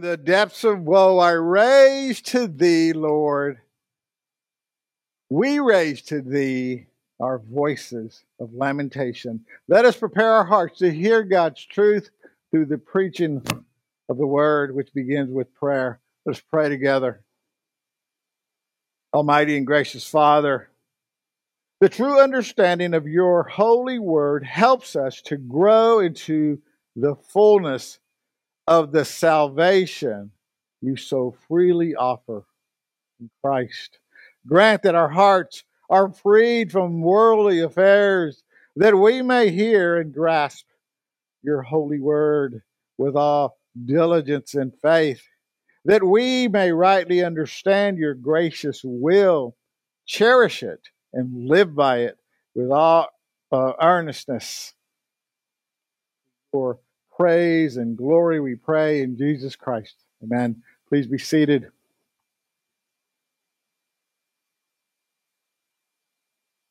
From the depths of woe, I raise to thee, Lord. We raise to thee our voices of lamentation. Let us prepare our hearts to hear God's truth through the preaching of the word, which begins with prayer. Let's pray together. Almighty and gracious Father, the true understanding of your holy word helps us to grow into the fullness of the salvation you so freely offer in Christ. Grant that our hearts are freed from worldly affairs, that we may hear and grasp your holy word with all diligence and faith, that we may rightly understand your gracious will, cherish it, and live by it with all uh, earnestness. For praise and glory we pray in Jesus Christ. Amen. Please be seated.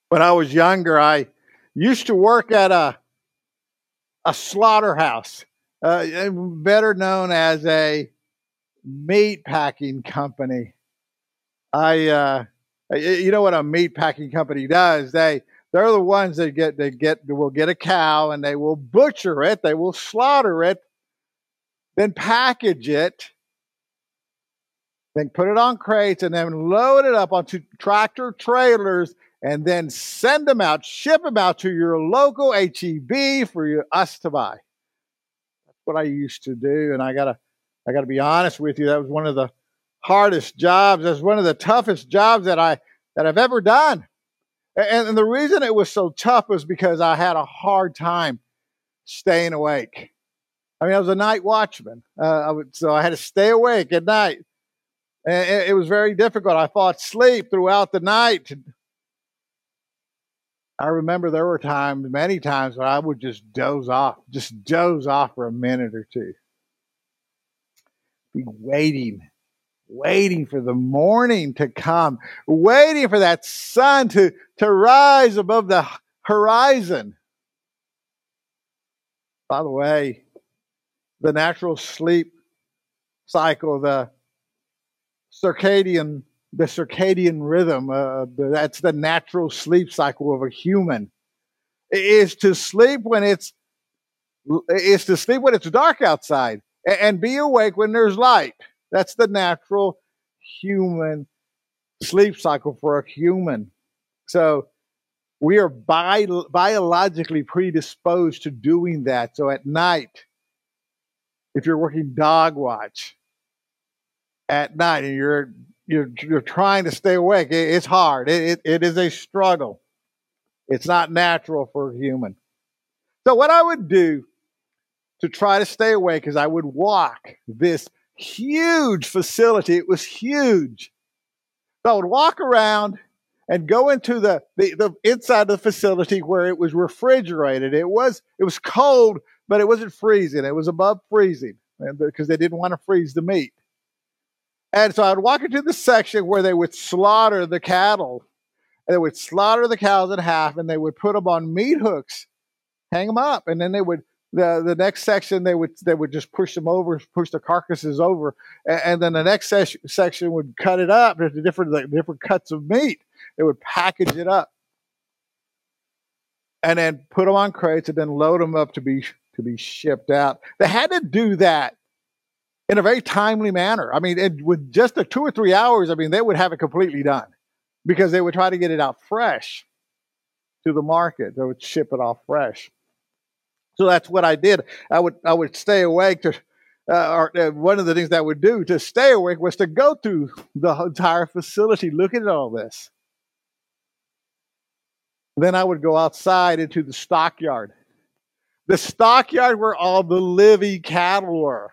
When I was younger, I used to work at a, a slaughterhouse, uh, better known as a meat packing company. I, uh, you know what a meat packing company does? They they're the ones that get they get will get a cow and they will butcher it, they will slaughter it, then package it, then put it on crates and then load it up onto tractor trailers and then send them out, ship them out to your local HEB for us to buy. That's what I used to do, and I gotta I gotta be honest with you. That was one of the hardest jobs. That's one of the toughest jobs that I that I've ever done. And, and the reason it was so tough was because I had a hard time staying awake. I mean, I was a night watchman, uh, I would, so I had to stay awake at night. And it, it was very difficult. I fought sleep throughout the night. I remember there were times, many times, when I would just doze off, just doze off for a minute or two. Be waiting waiting for the morning to come, waiting for that sun to, to rise above the horizon. By the way, the natural sleep cycle, the circadian, the circadian rhythm, uh, that's the natural sleep cycle of a human, is to sleep when it's is to sleep when it's dark outside and be awake when there's light. That's the natural human sleep cycle for a human. So we are bi- biologically predisposed to doing that. So at night, if you're working dog watch at night and you're you're, you're trying to stay awake, it, it's hard. It, it, it is a struggle. It's not natural for a human. So what I would do to try to stay awake is I would walk this huge facility. It was huge. So I would walk around and go into the, the, the inside of the facility where it was refrigerated. It was it was cold, but it wasn't freezing. It was above freezing because they didn't want to freeze the meat. And so I'd walk into the section where they would slaughter the cattle. And they would slaughter the cows in half and they would put them on meat hooks, hang them up, and then they would the the next section they would they would just push them over, push the carcasses over, and, and then the next ses- section would cut it up into different like, different cuts of meat. They would package it up, and then put them on crates, and then load them up to be to be shipped out. They had to do that in a very timely manner. I mean, it, with just the two or three hours, I mean, they would have it completely done because they would try to get it out fresh to the market. They would ship it off fresh. So that's what I did. I would I would stay awake to, uh, or uh, one of the things that I would do to stay awake was to go through the entire facility, looking at all this. Then I would go outside into the stockyard. The stockyard where all the living cattle were.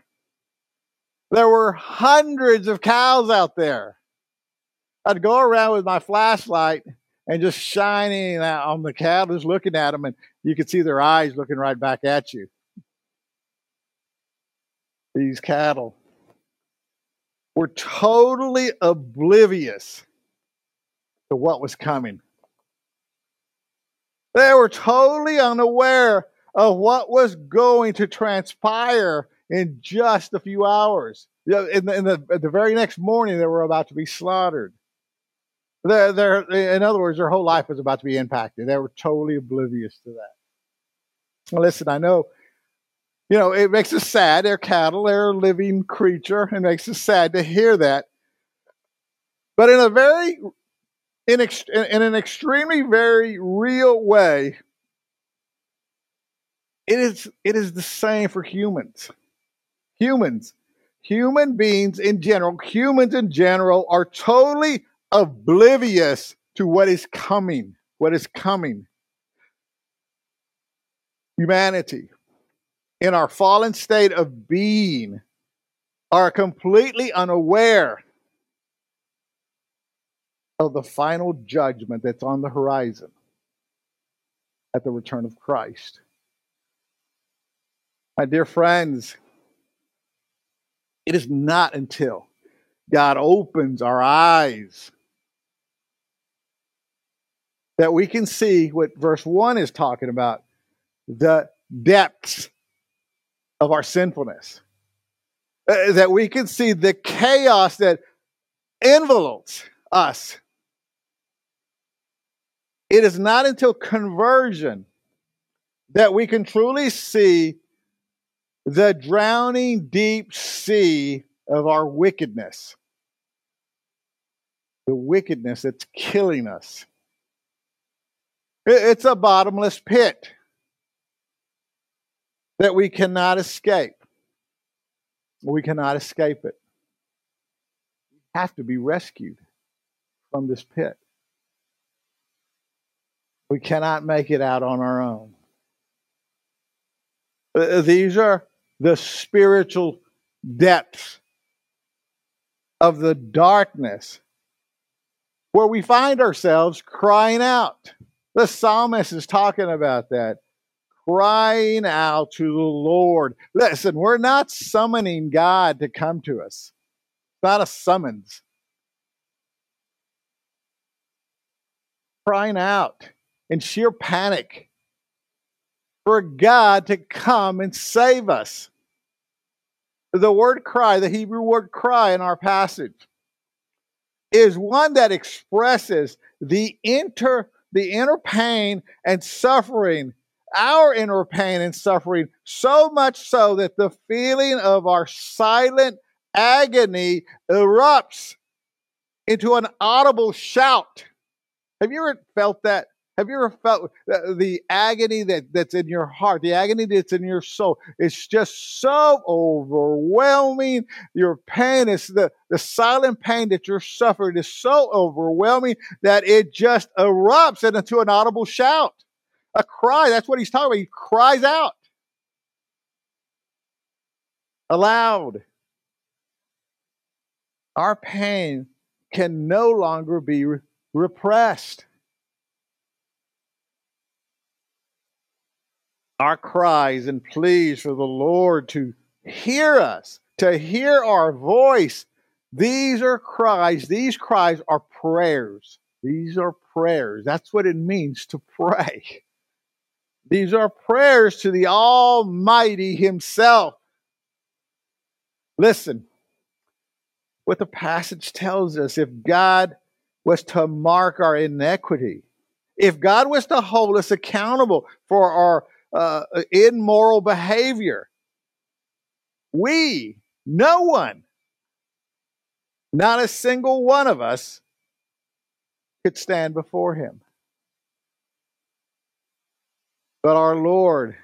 There were hundreds of cows out there. I'd go around with my flashlight and just shining on the cattle, just looking at them, and you could see their eyes looking right back at you. These cattle were totally oblivious to what was coming. They were totally unaware of what was going to transpire in just a few hours. In the, in the, the very next morning, they were about to be slaughtered. They're, they're, in other words, their whole life was about to be impacted. They were totally oblivious to that. Well, listen, I know, you know, it makes us sad. They're cattle, they're a living creature. It makes us sad to hear that. But in a very, in, ex, in an extremely very real way, it is, it is the same for humans. Humans, human beings in general, humans in general are totally oblivious to what is coming, what is coming. Humanity, in our fallen state of being, are completely unaware of the final judgment that's on the horizon at the return of Christ. My dear friends, it is not until God opens our eyes that we can see what verse 1 is talking about the depths of our sinfulness. Uh, that we can see the chaos that envelopes us. It is not until conversion that we can truly see the drowning deep sea of our wickedness. The wickedness that's killing us. It's a bottomless pit that we cannot escape. We cannot escape it. We have to be rescued from this pit. We cannot make it out on our own. Uh, these are the spiritual depths of the darkness where we find ourselves crying out. The psalmist is talking about that. Crying out to the Lord. Listen, we're not summoning God to come to us. It's not a summons. Crying out in sheer panic for God to come and save us. The word cry, the Hebrew word cry in our passage, is one that expresses the inter the inner pain and suffering, our inner pain and suffering, so much so that the feeling of our silent agony erupts into an audible shout. Have you ever felt that? Have you ever felt the agony that, that's in your heart, the agony that's in your soul? It's just so overwhelming. Your pain is the, the silent pain that you're suffering is so overwhelming that it just erupts into an audible shout. A cry. That's what he's talking about. He cries out aloud. Our pain can no longer be repressed. Our cries and pleas for the Lord to hear us, to hear our voice. These are cries. These cries are prayers. These are prayers. That's what it means to pray. These are prayers to the Almighty Himself. Listen, what the passage tells us if God was to mark our iniquity, if God was to hold us accountable for our uh, immoral behavior. We, no one, not a single one of us could stand before him. But our Lord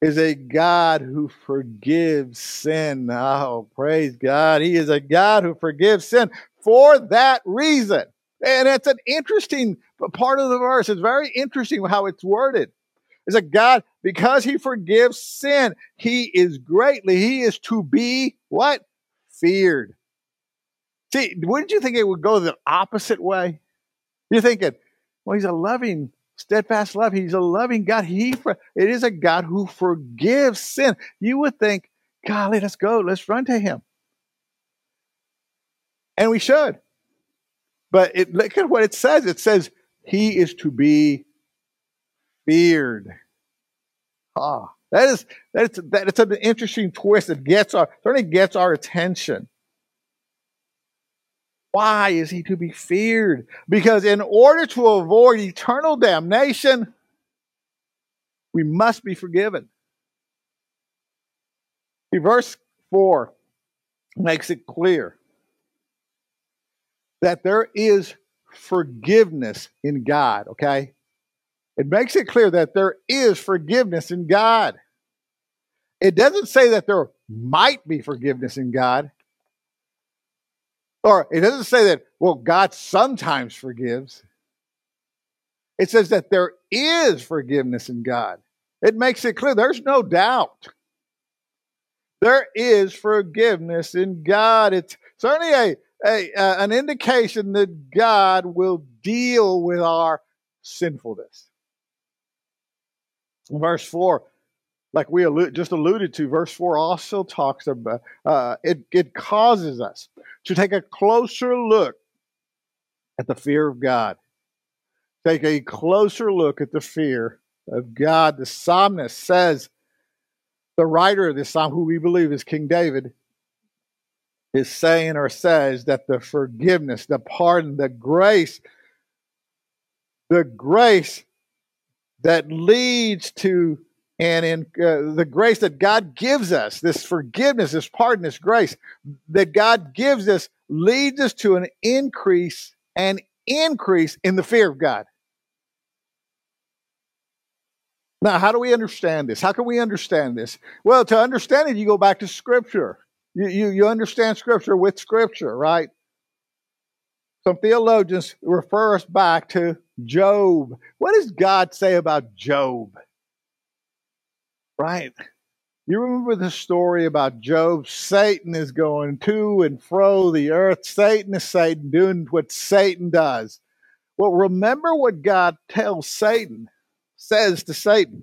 is a God who forgives sin. Oh, praise God. He is a God who forgives sin for that reason. And it's an interesting part of the verse. It's very interesting how it's worded is that God, because he forgives sin, he is greatly, he is to be what? feared. See, wouldn't you think it would go the opposite way? You're thinking, well, he's a loving, steadfast love. He's a loving God. He it is a God who forgives sin. You would think, golly, let's go, let's run to him. And we should. But it, look at what it says. It says he is to be feared. Ah, that is that's that's an interesting twist. It gets our certainly gets our attention. Why is he to be feared? Because in order to avoid eternal damnation, we must be forgiven. Verse 4 makes it clear that there is forgiveness in God, okay? It makes it clear that there is forgiveness in God. It doesn't say that there might be forgiveness in God. Or it doesn't say that, well, God sometimes forgives. It says that there is forgiveness in God. It makes it clear there's no doubt. There is forgiveness in God. It's certainly a, a uh, an indication that God will deal with our sinfulness. Verse 4, like we allude, just alluded to, verse 4 also talks about uh, it, it causes us to take a closer look at the fear of God. Take a closer look at the fear of God. The psalmist says, the writer of this psalm, who we believe is King David, is saying or says that the forgiveness, the pardon, the grace, the grace that leads to and in uh, the grace that God gives us, this forgiveness, this pardon, this grace that God gives us leads us to an increase and increase in the fear of God. Now, how do we understand this? How can we understand this? Well, to understand it, you go back to Scripture. You, you, you understand Scripture with Scripture, right? Some theologians refer us back to Job. What does God say about Job? Right? You remember the story about Job? Satan is going to and fro the earth. Satan is Satan doing what Satan does. Well, remember what God tells Satan, says to Satan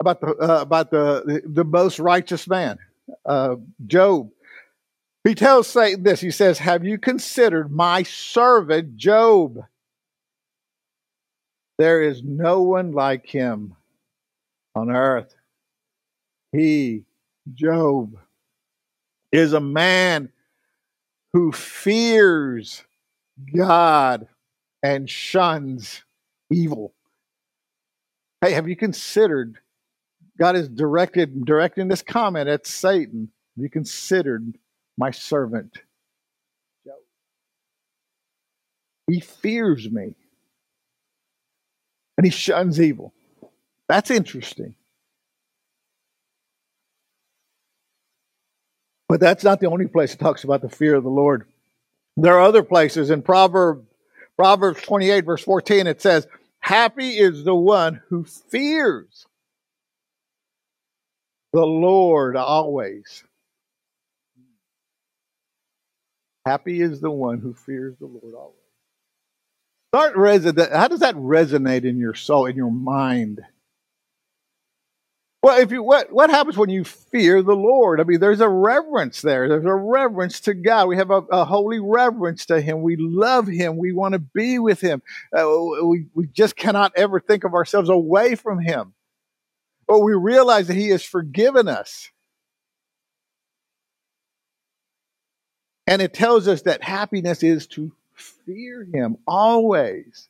about the uh, about the, the most righteous man, uh, Job. He tells Satan this. He says, "Have you considered my servant Job? There is no one like him on earth. He, Job, is a man who fears God and shuns evil. Hey, have you considered? God is directed directing this comment at Satan. Have you considered my servant? He fears me and he shuns evil. That's interesting. But that's not the only place it talks about the fear of the Lord. There are other places in Proverbs, Proverbs 28, verse 14, it says, Happy is the one who fears the Lord always. Happy is the one who fears the Lord always. Start How does that resonate in your soul, in your mind? Well, if you what what happens when you fear the Lord? I mean, there's a reverence there. There's a reverence to God. We have a, a holy reverence to Him. We love Him. We want to be with Him. Uh, we we just cannot ever think of ourselves away from Him. But we realize that He has forgiven us, and it tells us that happiness is to fear Him always.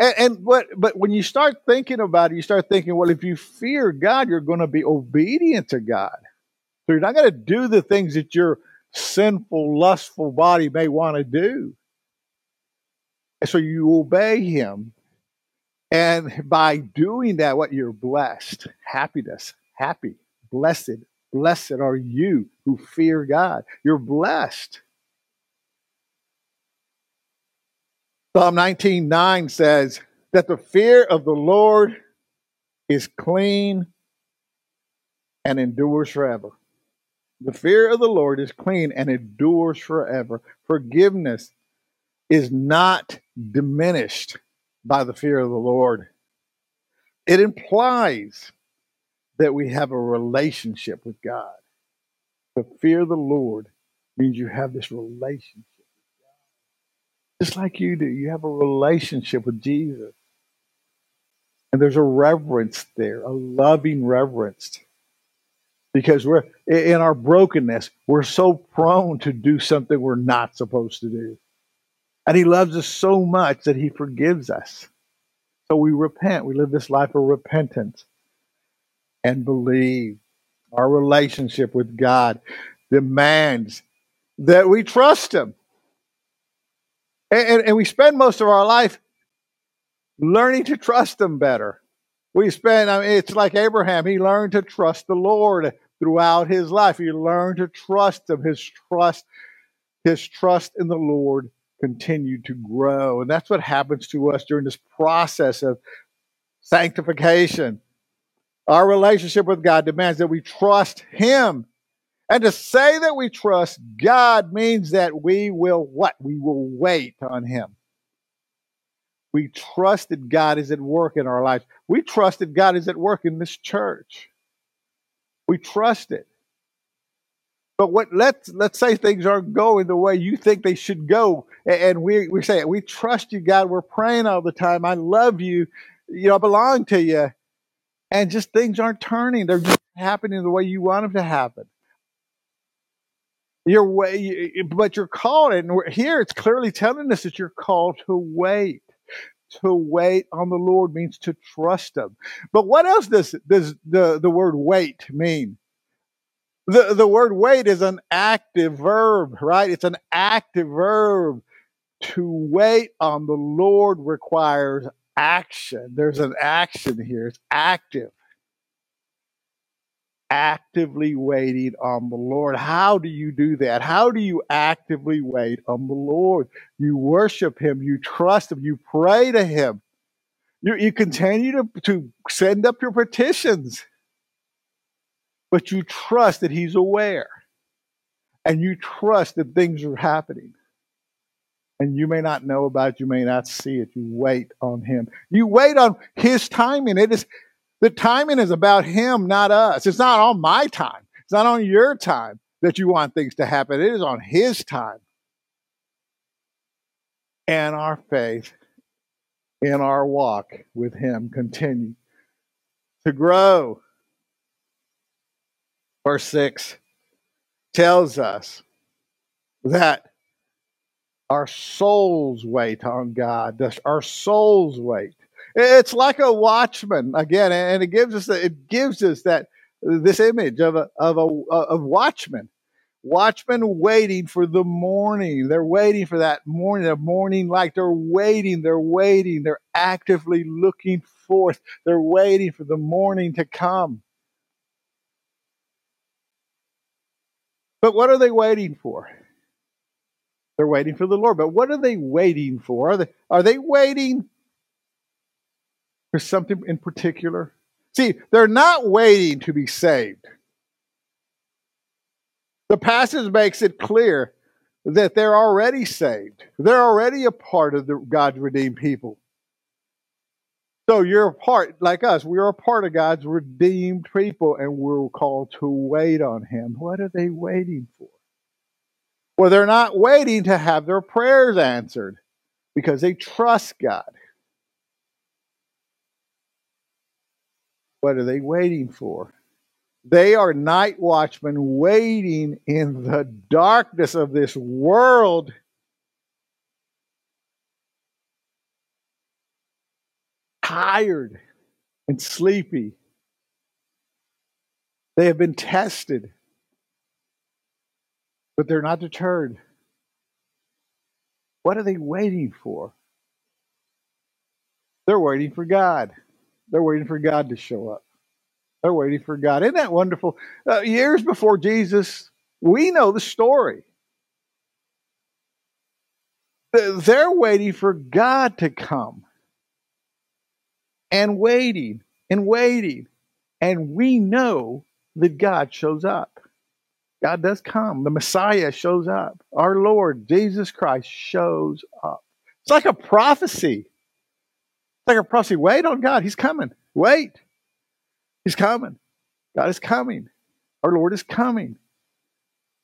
And, and what, but when you start thinking about it, you start thinking, well, if you fear God, you're going to be obedient to God. So you're not going to do the things that your sinful, lustful body may want to do. And so you obey Him. And by doing that, what you're blessed, happiness, happy, blessed, blessed are you who fear God. You're blessed. Psalm 19:9 says that the fear of the Lord is clean and endures forever. The fear of the Lord is clean and endures forever. Forgiveness is not diminished by the fear of the Lord. It implies that we have a relationship with God. The fear the Lord means you have this relationship with God. Just like you do, you have a relationship with Jesus. And there's a reverence there, a loving reverence because we're in our brokenness we're so prone to do something we're not supposed to do and he loves us so much that he forgives us so we repent we live this life of repentance and believe our relationship with god demands that we trust him and, and, and we spend most of our life learning to trust him better we spend I mean, it's like abraham he learned to trust the lord throughout his life. He learned to trust him. His trust, his trust in the Lord continued to grow. And that's what happens to us during this process of sanctification. Our relationship with God demands that we trust him. And to say that we trust God means that we will what? We will wait on him. We trust that God is at work in our lives. We trust that God is at work in this church. We trust it. But what let's let's say things aren't going the way you think they should go, and we we say we trust you, God. We're praying all the time. I love you. You know, I belong to you, and just things aren't turning. They're just happening the way you want them to happen. Your way, but you're called, and here it's clearly telling us that you're called to wait to wait on the Lord means to trust Him. But what else does, does the, the word wait mean? The, the word wait is an active verb, right? It's an active verb. To wait on the Lord requires action. There's an action here, it's active actively waiting on the Lord. How do you do that? How do you actively wait on the Lord? You worship Him, you trust Him, you pray to Him, you, you continue to, to send up your petitions, but you trust that He's aware and you trust that things are happening. And you may not know about it, you may not see it. You wait on Him. You wait on His timing. It is the timing is about him, not us. It's not on my time. It's not on your time that you want things to happen. It is on his time. And our faith in our walk with him continue to grow. Verse 6 tells us that our souls wait on God. Our souls wait. It's like a watchman again, and it gives us it gives us that this image of a of a of watchman, watchmen waiting for the morning. They're waiting for that morning, a morning light. They're waiting. They're waiting. They're actively looking forth. They're waiting for the morning to come. But what are they waiting for? They're waiting for the Lord. But what are they waiting for? Are they, are they waiting for something in particular? See, they're not waiting to be saved. The passage makes it clear that they're already saved. They're already a part of the God's redeemed people. So you're a part, like us, we're a part of God's redeemed people, and we're called to wait on Him. What are they waiting for? Well, they're not waiting to have their prayers answered because they trust God. What are they waiting for? They are night watchmen waiting in the darkness of this world. Tired and sleepy. They have been tested, but they're not deterred. What are they waiting for? They're waiting for God. They're waiting for God to show up. They're waiting for God. Isn't that wonderful? Uh, years before Jesus, we know the story. They're waiting for God to come and waiting and waiting. And we know that God shows up. God does come. The Messiah shows up. Our Lord, Jesus Christ, shows up. It's like a prophecy. It's like a prophecy. Wait on God. He's coming. Wait. He's coming. God is coming. Our Lord is coming.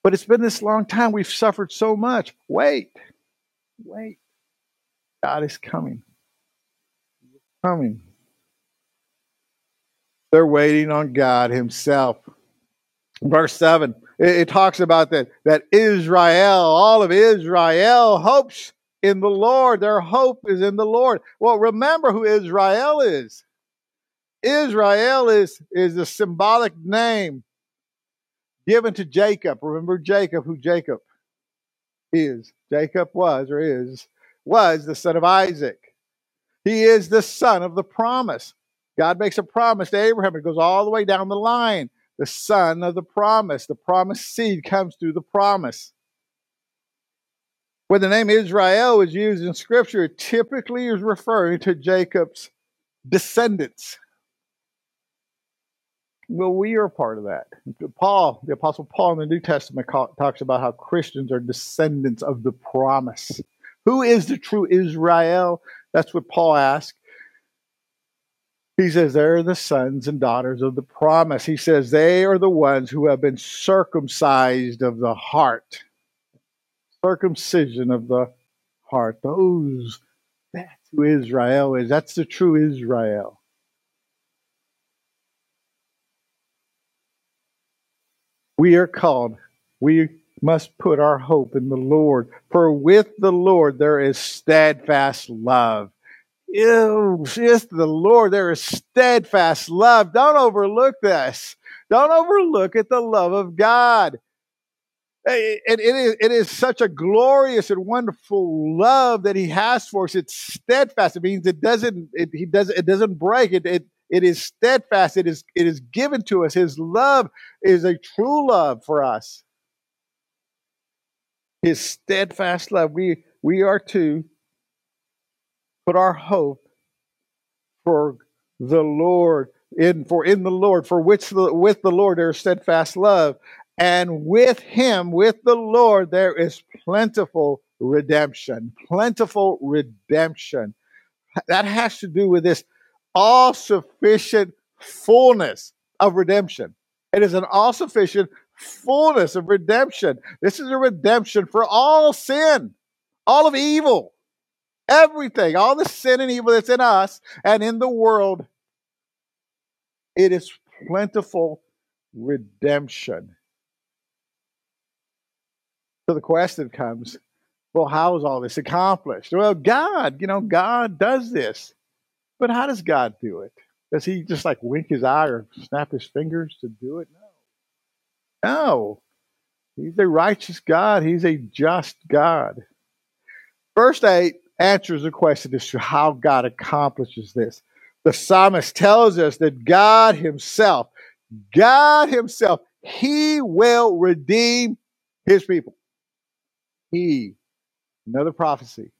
But it's been this long time. We've suffered so much. Wait. Wait. God is coming. Coming. They're waiting on God Himself. Verse 7, it, it talks about that, that Israel, all of Israel, hopes in the Lord. Their hope is in the Lord. Well, remember who Israel is. Israel is, is a symbolic name given to Jacob. Remember Jacob, who Jacob is. Jacob was or is, was the son of Isaac. He is the son of the promise. God makes a promise to Abraham. It goes all the way down the line. The son of the promise. The promised seed comes through the promise. When the name Israel is used in Scripture, it typically is referring to Jacob's descendants. Well, we are part of that. Paul, the Apostle Paul in the New Testament talks about how Christians are descendants of the promise. Who is the true Israel? That's what Paul asks. He says they're the sons and daughters of the promise. He says they are the ones who have been circumcised of the heart. Circumcision of the heart. Those, that's who Israel is. That's the true Israel. We are called, we must put our hope in the Lord. For with the Lord there is steadfast love. Ew, just the Lord, there is steadfast love. Don't overlook this. Don't overlook at the love of God. Eh, eh, it, it, is, it is such a glorious and wonderful love that He has for us. It's steadfast. It means it doesn't. It, he doesn't. It doesn't break. It, it it is steadfast. It is, it is given to us. His love is a true love for us. His steadfast love. We, we are to put our hope for the Lord in for in the Lord for which the, with the Lord there is steadfast love and with him with the Lord there is plentiful redemption plentiful redemption that has to do with this all sufficient fullness of redemption. It is an all sufficient fullness of redemption. This is a redemption for all sin, all of evil, everything, all the sin and evil that's in us and in the world. It is plentiful redemption. So the question comes well, how is all this accomplished? Well, God, you know, God does this. But how does God do it? Does he just like wink his eye or snap his fingers to do it? No. No. He's a righteous God. He's a just God. Verse 8 answers the question as to how God accomplishes this. The psalmist tells us that God Himself, God Himself, He will redeem His people. He, another prophecy,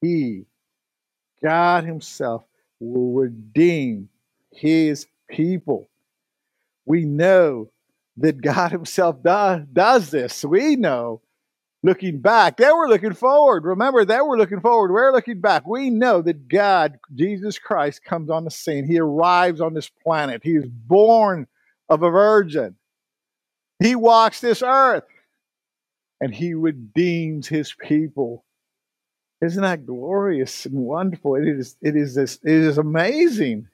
He God Himself will redeem His people. We know that God Himself does, this. We know looking back. They were looking forward. Remember, they were looking forward. We're looking back. We know that God, Jesus Christ, comes on the scene. He arrives on this planet. He is born of a virgin. He walks this earth and he redeems his people. Isn't that glorious and wonderful? It is. It is. This, it is amazing.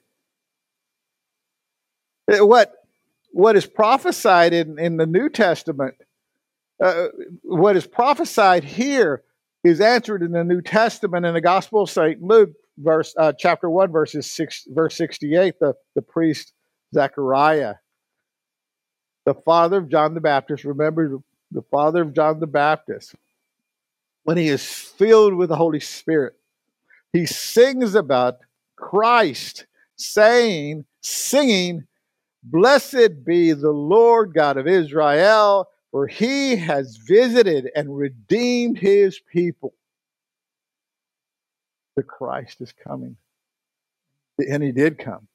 What what is prophesied in, in the New Testament, uh, what is prophesied here is answered in the New Testament in the Gospel of Saint Luke, verse uh, chapter one, verses six, verse sixty-eight. The the priest Zechariah, the father of John the Baptist. Remember the father of John the Baptist when he is filled with the Holy Spirit, he sings about Christ, saying, singing, Blessed be the Lord God of Israel, for he has visited and redeemed his people. The Christ is coming. And he did come.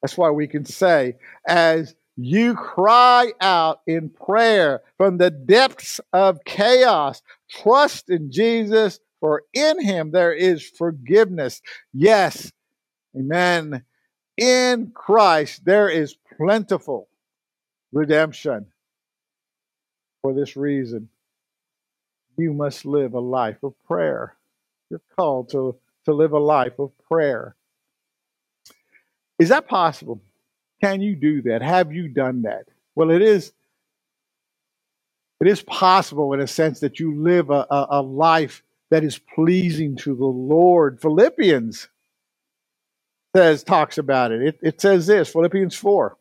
That's why we can say, as you cry out in prayer from the depths of chaos. Trust in Jesus, for in him there is forgiveness. Yes, amen. In Christ there is plentiful redemption. For this reason, you must live a life of prayer. You're called to, to live a life of prayer. Is that possible? Can you do that? Have you done that? Well, it is. It is possible in a sense that you live a, a, a life that is pleasing to the Lord. Philippians says talks about it. It, it says this, Philippians 4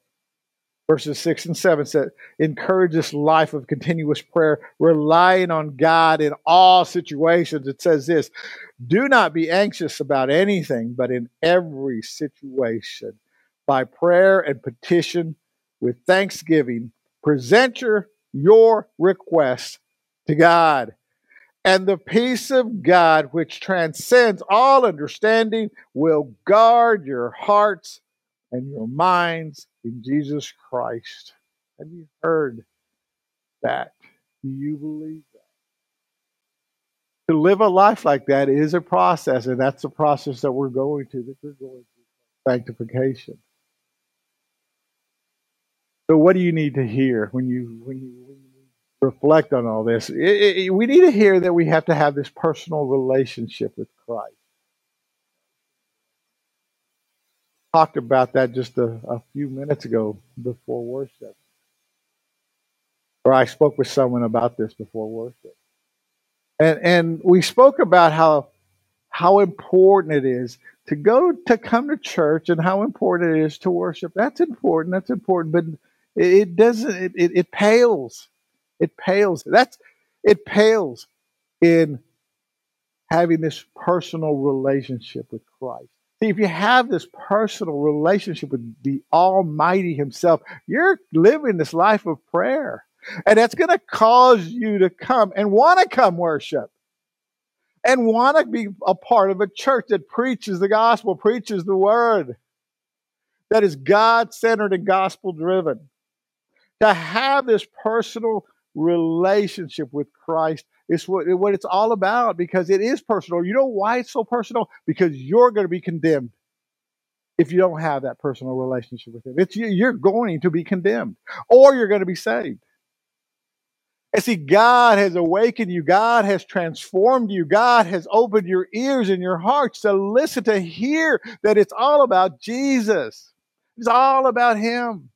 verses 6 and 7 said, encourage this life of continuous prayer, relying on God in all situations. It says this do not be anxious about anything, but in every situation, by prayer and petition with thanksgiving, present your, your requests to God. And the peace of God, which transcends all understanding, will guard your hearts and your minds in Jesus Christ. Have you heard that? Do you believe that? To live a life like that is a process, and that's the process that we're going to, that you're going through sanctification. So, what do you need to hear when you when you, when you reflect on all this? It, it, we need to hear that we have to have this personal relationship with Christ. Talked about that just a, a few minutes ago before worship. Or I spoke with someone about this before worship. And and we spoke about how how important it is to go to come to church and how important it is to worship. That's important. That's important. But it, it doesn't it, it, it pales. It pales. That's it pales in having this personal relationship with Christ. See, if you have this personal relationship with the Almighty Himself, you're living this life of prayer. And that's going to cause you to come and want to come worship and want to be a part of a church that preaches the gospel, preaches the word, that is God centered and gospel driven. To have this personal relationship with Christ it's what, what it's all about because it is personal. You know why it's so personal? Because you're going to be condemned if you don't have that personal relationship with Him. It's you're going to be condemned, or you're going to be saved. And see, God has awakened you. God has transformed you. God has opened your ears and your hearts to listen, to hear that it's all about Jesus. It's all about Him.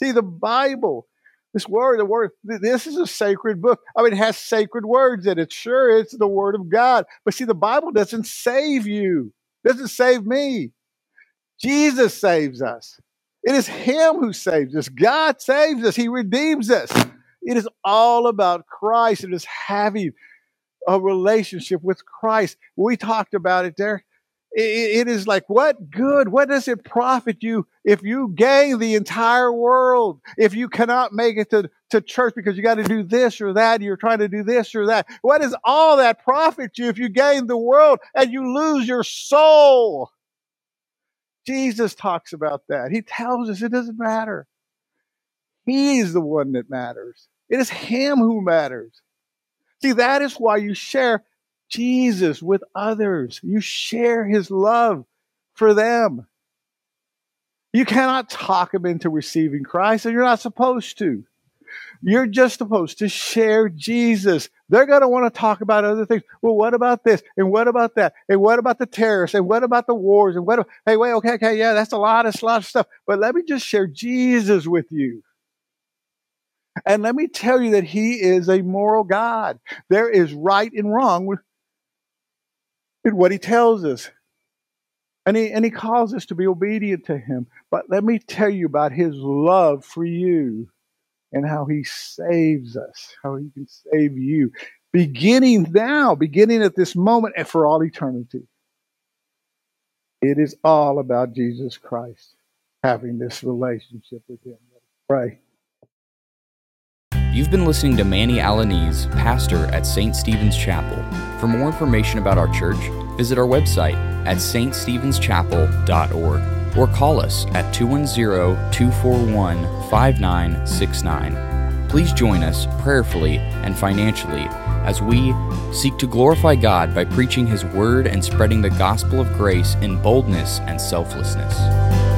See, the Bible this word, the word, this is a sacred book. I mean, it has sacred words in it. Sure, it's the word of God. But see, the Bible doesn't save you, it doesn't save me. Jesus saves us. It is Him who saves us. God saves us. He redeems us. It is all about Christ. It is having a relationship with Christ. We talked about it there it is like, what good? What does it profit you if you gain the entire world? If you cannot make it to, to church because you got to do this or that, you're trying to do this or that. What does all that profit you if you gain the world and you lose your soul? Jesus talks about that. He tells us it doesn't matter. He's the one that matters. It is Him who matters. See, that is why you share Jesus with others. You share his love for them. You cannot talk them into receiving Christ, and you're not supposed to. You're just supposed to share Jesus. They're going to want to talk about other things. Well, what about this? And what about that? And what about the terrorists? And what about the wars? And what? Hey, wait, okay, okay, yeah, that's a lot, it's a lot of stuff. But let me just share Jesus with you. And let me tell you that He is a moral God. There is right and wrong in what he tells us. And he, and he calls us to be obedient to him. But let me tell you about his love for you and how he saves us, how he can save you, beginning now, beginning at this moment, and for all eternity. It is all about Jesus Christ having this relationship with him. Let's pray. You've been listening to Manny Alaniz, pastor at St. Stephen's Chapel. For more information about our church, visit our website at ststephenschapel.org. or call us at 210 241 5969. Please join us prayerfully and financially as we seek to glorify God by preaching His Word and spreading the gospel of grace in boldness and selflessness.